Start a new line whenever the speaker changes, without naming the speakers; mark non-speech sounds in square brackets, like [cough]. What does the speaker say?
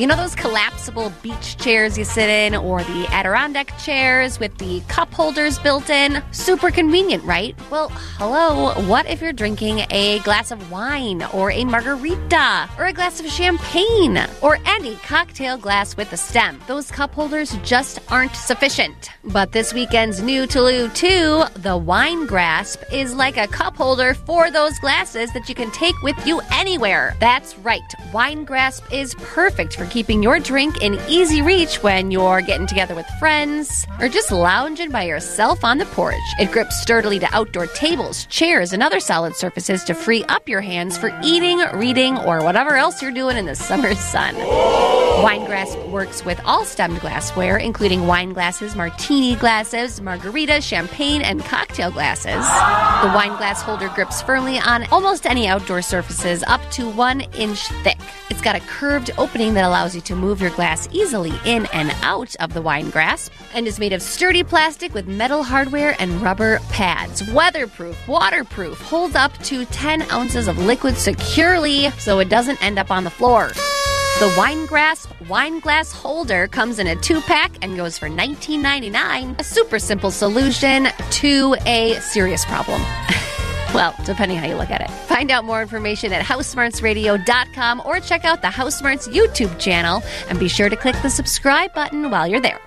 You know those collapsible beach chairs you sit in, or the Adirondack chairs with the cup holders built in? Super convenient, right? Well, hello. What if you're drinking a glass of wine, or a margarita, or a glass of champagne, or any cocktail glass with a stem? Those cup holders just aren't sufficient. But this weekend's new Toulouse 2, the Wine Grasp, is like a cup holder for those glasses that you can take with you anywhere. That's right. Wine Grasp is perfect for keeping your drink in easy reach when you're getting together with friends or just lounging by yourself on the porch. It grips sturdily to outdoor tables, chairs, and other solid surfaces to free up your hands for eating, reading, or whatever else you're doing in the [laughs] summer sun. Wine Grasp works with all stemmed glassware, including wine glasses, martini glasses, margarita, champagne, and cocktail glasses. The wine glass holder grips firmly on almost any outdoor surfaces up to one inch thick. It's got a curved opening that allows you to move your glass easily in and out of the wine grasp and is made of sturdy plastic with metal hardware and rubber pads. Weatherproof, waterproof, holds up to 10 ounces of liquid securely so it doesn't end up on the floor. The Wine Grasp wine glass holder comes in a two pack and goes for $19.99. A super simple solution to a serious problem. [laughs] Well, depending how you look at it. Find out more information at housesmartsradio.com or check out the House Smarts YouTube channel and be sure to click the subscribe button while you're there.